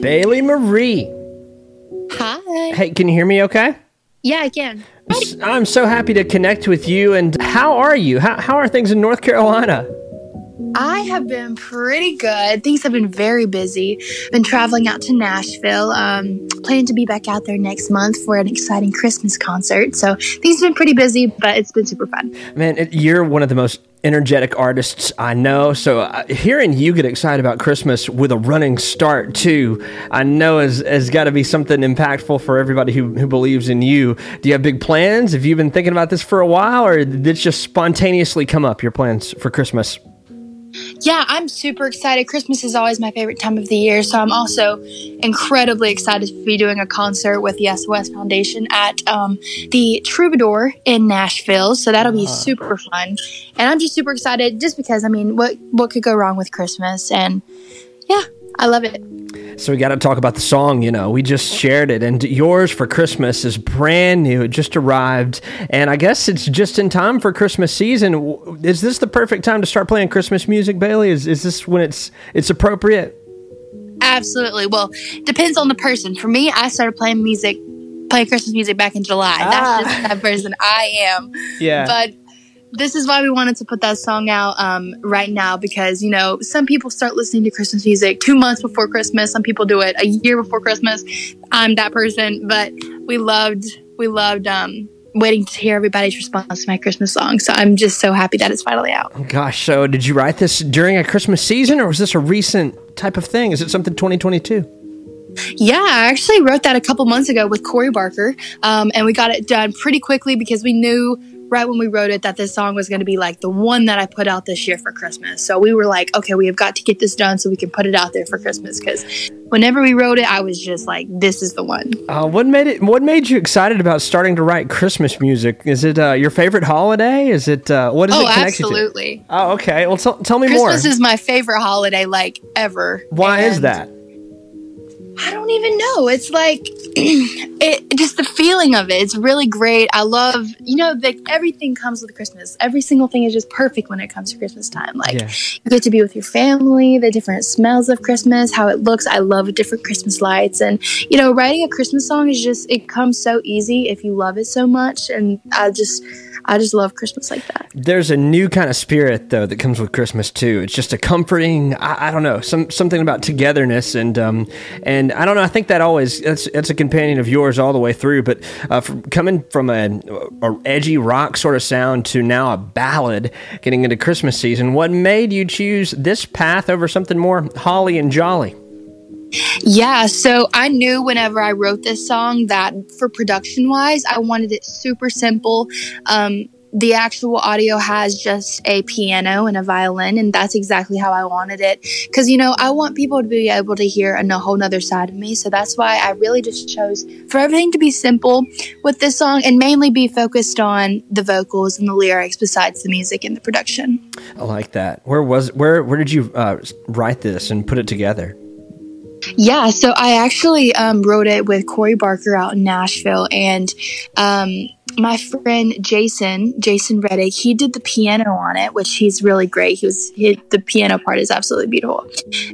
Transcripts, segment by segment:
Bailey Marie. Hi. Hey, can you hear me okay? Yeah, I can. I'm so happy to connect with you. And how are you? How, how are things in North Carolina? I have been pretty good. Things have been very busy. Been traveling out to Nashville. Um, planning to be back out there next month for an exciting Christmas concert. So things have been pretty busy, but it's been super fun. Man, it, you're one of the most energetic artists I know. So uh, hearing you get excited about Christmas with a running start too, I know has, has got to be something impactful for everybody who, who believes in you. Do you have big plans? Have you been thinking about this for a while or did it just spontaneously come up, your plans for Christmas? Yeah, I'm super excited. Christmas is always my favorite time of the year, so I'm also incredibly excited to be doing a concert with the SOS Foundation at um, the Troubadour in Nashville. So that'll be uh. super fun, and I'm just super excited just because I mean, what what could go wrong with Christmas? And yeah, I love it. So we got to talk about the song. You know, we just shared it, and yours for Christmas is brand new. It just arrived, and I guess it's just in time for Christmas season. Is this the perfect time to start playing Christmas music, Bailey? Is is this when it's it's appropriate? Absolutely. Well, depends on the person. For me, I started playing music, playing Christmas music back in July. Ah. That's just that person I am. Yeah. But this is why we wanted to put that song out um, right now because you know some people start listening to christmas music two months before christmas. Some people do it a year before christmas. I'm that person but we loved we loved um, waiting to hear everybody's response to my christmas song. So i'm just so happy that it's finally out. Gosh so did you write this during a christmas season or was this a recent type of thing? Is it something 2022 yeah, I actually wrote that a couple months ago with Corey Barker, um, and we got it done pretty quickly because we knew right when we wrote it that this song was going to be like the one that I put out this year for Christmas. So we were like, okay, we have got to get this done so we can put it out there for Christmas because whenever we wrote it, I was just like, this is the one. Uh, what made it? What made you excited about starting to write Christmas music? Is it uh, your favorite holiday? Is it uh, what is oh, it connected absolutely. to? Oh, okay. Well, t- tell me Christmas more. Christmas is my favorite holiday, like ever. Why and is that? I don't even know. It's like it just the feeling of it. It's really great. I love, you know, like everything comes with Christmas. Every single thing is just perfect when it comes to Christmas time. Like yeah. you get to be with your family, the different smells of Christmas, how it looks. I love different Christmas lights and you know, writing a Christmas song is just it comes so easy if you love it so much and I just I just love Christmas like that. There's a new kind of spirit though that comes with Christmas too. It's just a comforting. I, I don't know some something about togetherness and um and I don't know. I think that always that's that's a companion of yours all the way through. But uh, from, coming from a, a edgy rock sort of sound to now a ballad, getting into Christmas season, what made you choose this path over something more holly and jolly? Yeah, so I knew whenever I wrote this song that for production wise, I wanted it super simple. Um, the actual audio has just a piano and a violin, and that's exactly how I wanted it. Because, you know, I want people to be able to hear a whole nother side of me. So that's why I really just chose for everything to be simple with this song and mainly be focused on the vocals and the lyrics besides the music and the production. I like that. Where was where where did you uh, write this and put it together? Yeah, so I actually um, wrote it with Corey Barker out in Nashville, and um, my friend Jason, Jason Reddick, he did the piano on it, which he's really great. He was he, the piano part is absolutely beautiful.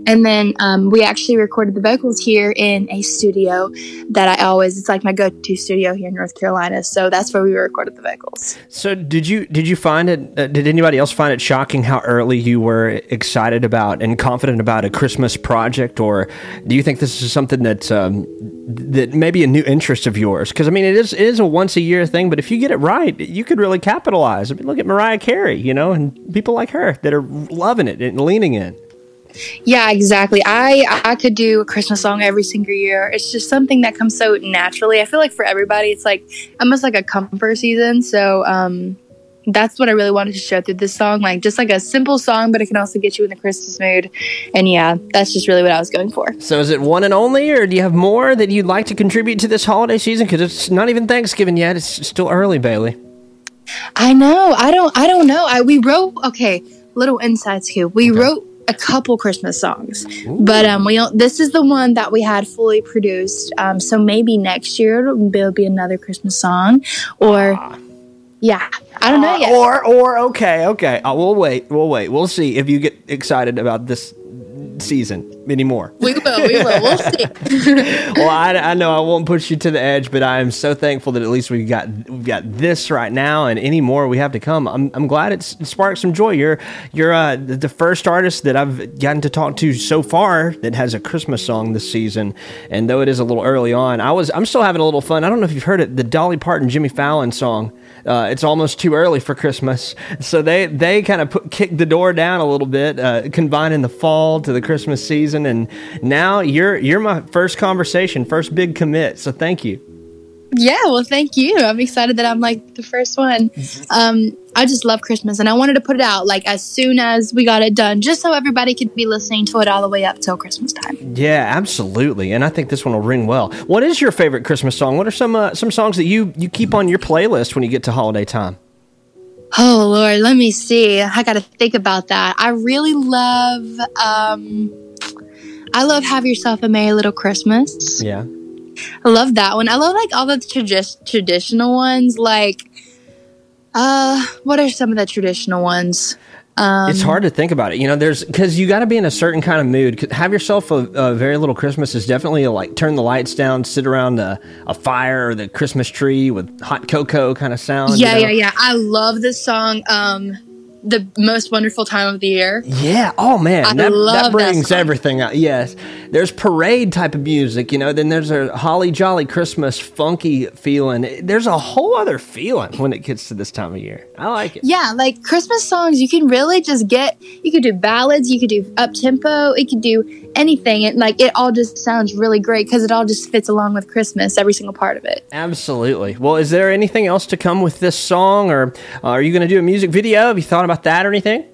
And then um, we actually recorded the vocals here in a studio that I always it's like my go-to studio here in North Carolina. So that's where we recorded the vocals. So did you did you find it? Uh, did anybody else find it shocking how early you were excited about and confident about a Christmas project, or do you think this is something that um, that maybe a new interest of yours? Because I mean, it is it is a once a year thing but if you get it right, you could really capitalize. I mean, look at Mariah Carey, you know, and people like her that are loving it and leaning in. Yeah, exactly. I I could do a Christmas song every single year. It's just something that comes so naturally. I feel like for everybody, it's like almost like a comfort season. So um, that's what I really wanted to show through this song. Like just like a simple song, but it can also get you in the Christmas mood. And yeah, that's just really what I was going for. So is it one and only, or do you have more that you'd like to contribute to this holiday season? Because it's not even Thanksgiving yet. It's still early, Bailey. I know. I don't. I don't know. I we wrote. Okay, little inside scoop. We okay. wrote a couple Christmas songs, Ooh. but um, we this is the one that we had fully produced. Um, so maybe next year it'll be another Christmas song, or. Ah yeah, I don't know uh, yet. Or or okay, okay. Uh, we'll wait. We'll wait. We'll see if you get excited about this season anymore. We will. We will. We'll see. well, I, I, know I won't push you to the edge, but I am so thankful that at least we've got we've got this right now, and any more we have to come. I'm, I'm glad it's it sparked some joy. You're you're uh, the first artist that I've gotten to talk to so far that has a Christmas song this season, and though it is a little early on, I was I'm still having a little fun. I don't know if you've heard it, the Dolly Parton Jimmy Fallon song. Uh, it's almost too early for Christmas, so they they kind of kicked the door down a little bit, uh, combining the fall to the Christmas season, and now you're you're my first conversation, first big commit. So thank you. Yeah, well, thank you. I'm excited that I'm like the first one. Um, I just love Christmas, and I wanted to put it out like as soon as we got it done, just so everybody could be listening to it all the way up till Christmas time. Yeah, absolutely. And I think this one will ring well. What is your favorite Christmas song? What are some uh, some songs that you you keep on your playlist when you get to holiday time? Oh Lord, let me see. I got to think about that. I really love. Um, I love "Have Yourself a Merry Little Christmas." Yeah. I love that one. I love like all the tradi- traditional ones. Like, uh, what are some of the traditional ones? Um, it's hard to think about it. You know, there's because you got to be in a certain kind of mood. Have yourself a, a very little Christmas is definitely a, like turn the lights down, sit around a, a fire or the Christmas tree with hot cocoa kind of sound. Yeah, you know? yeah, yeah. I love this song. Um, the most wonderful time of the year. Yeah. Oh man, I that, love that brings that everything out. Yes. There's parade type of music, you know. Then there's a holly jolly Christmas funky feeling. There's a whole other feeling when it gets to this time of year. I like it. Yeah, like Christmas songs, you can really just get. You could do ballads, you could do up tempo, it could do anything. And like it all just sounds really great because it all just fits along with Christmas, every single part of it. Absolutely. Well, is there anything else to come with this song, or uh, are you going to do a music video? Have you thought about that or anything?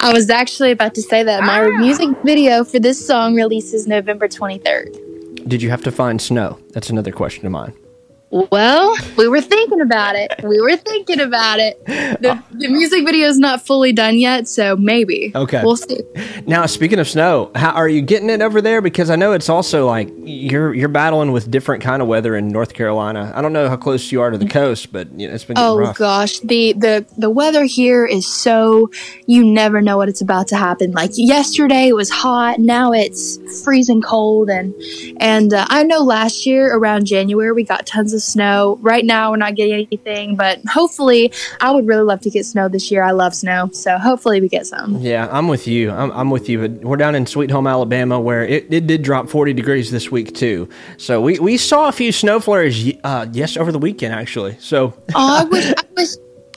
I was actually about to say that my ah. music video for this song releases November 23rd. Did you have to find snow? That's another question of mine. Well, we were thinking about it. We were thinking about it. The, the music video is not fully done yet, so maybe. Okay. We'll see. Now, speaking of snow, how are you getting it over there? Because I know it's also like you're you're battling with different kind of weather in North Carolina. I don't know how close you are to the coast, but you know, it's been Oh rough. gosh, the the the weather here is so you never know what it's about to happen. Like yesterday it was hot, now it's freezing cold and and uh, I know last year around January we got tons of snow. Right now, we're not getting anything, but hopefully, I would really love to get snow this year. I love snow, so hopefully, we get some. Yeah, I'm with you. I'm, I'm with you. But we're down in Sweet Home, Alabama, where it, it did drop 40 degrees this week too. So we, we saw a few snow flurries. Uh, yes, over the weekend actually. So oh, I wish I wish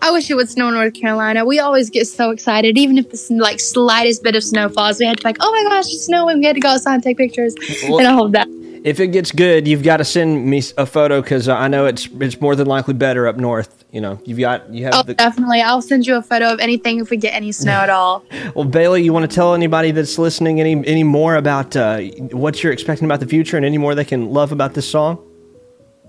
I wish it would snow in North Carolina. We always get so excited, even if the like slightest bit of snow falls. We had to be like, oh my gosh, it's snowing. We had to go outside and take pictures well, and all of that if it gets good, you've got to send me a photo because I know it's it's more than likely better up north. You know, you've got you have. Oh, the- definitely. I'll send you a photo of anything if we get any snow at all. well, Bailey, you want to tell anybody that's listening any any more about uh, what you're expecting about the future and any more they can love about this song?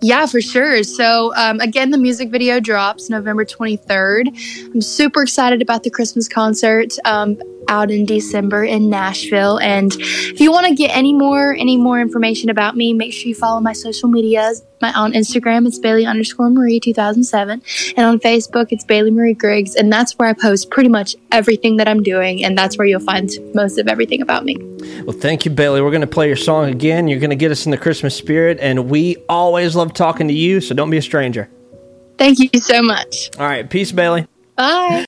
Yeah, for sure. So, um, again, the music video drops November 23rd. I'm super excited about the Christmas concert. Um, out in December in Nashville. And if you want to get any more any more information about me, make sure you follow my social medias. My on Instagram it's Bailey underscore Marie 2007, and on Facebook it's Bailey Marie Griggs, and that's where I post pretty much everything that I'm doing, and that's where you'll find most of everything about me. Well, thank you, Bailey. We're going to play your song again. You're going to get us in the Christmas spirit, and we always love talking to you. So don't be a stranger. Thank you so much. All right, peace, Bailey. Bye.